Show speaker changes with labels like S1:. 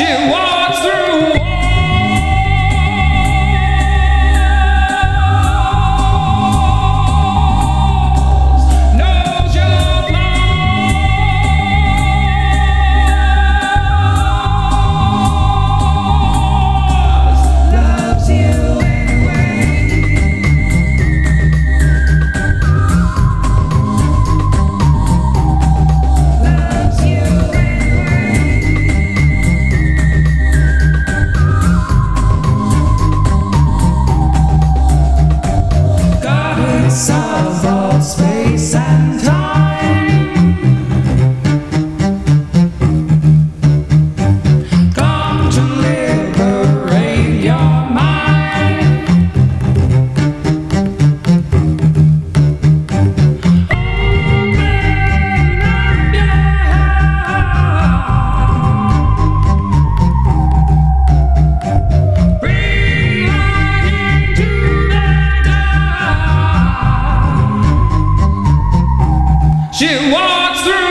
S1: She. She walks through.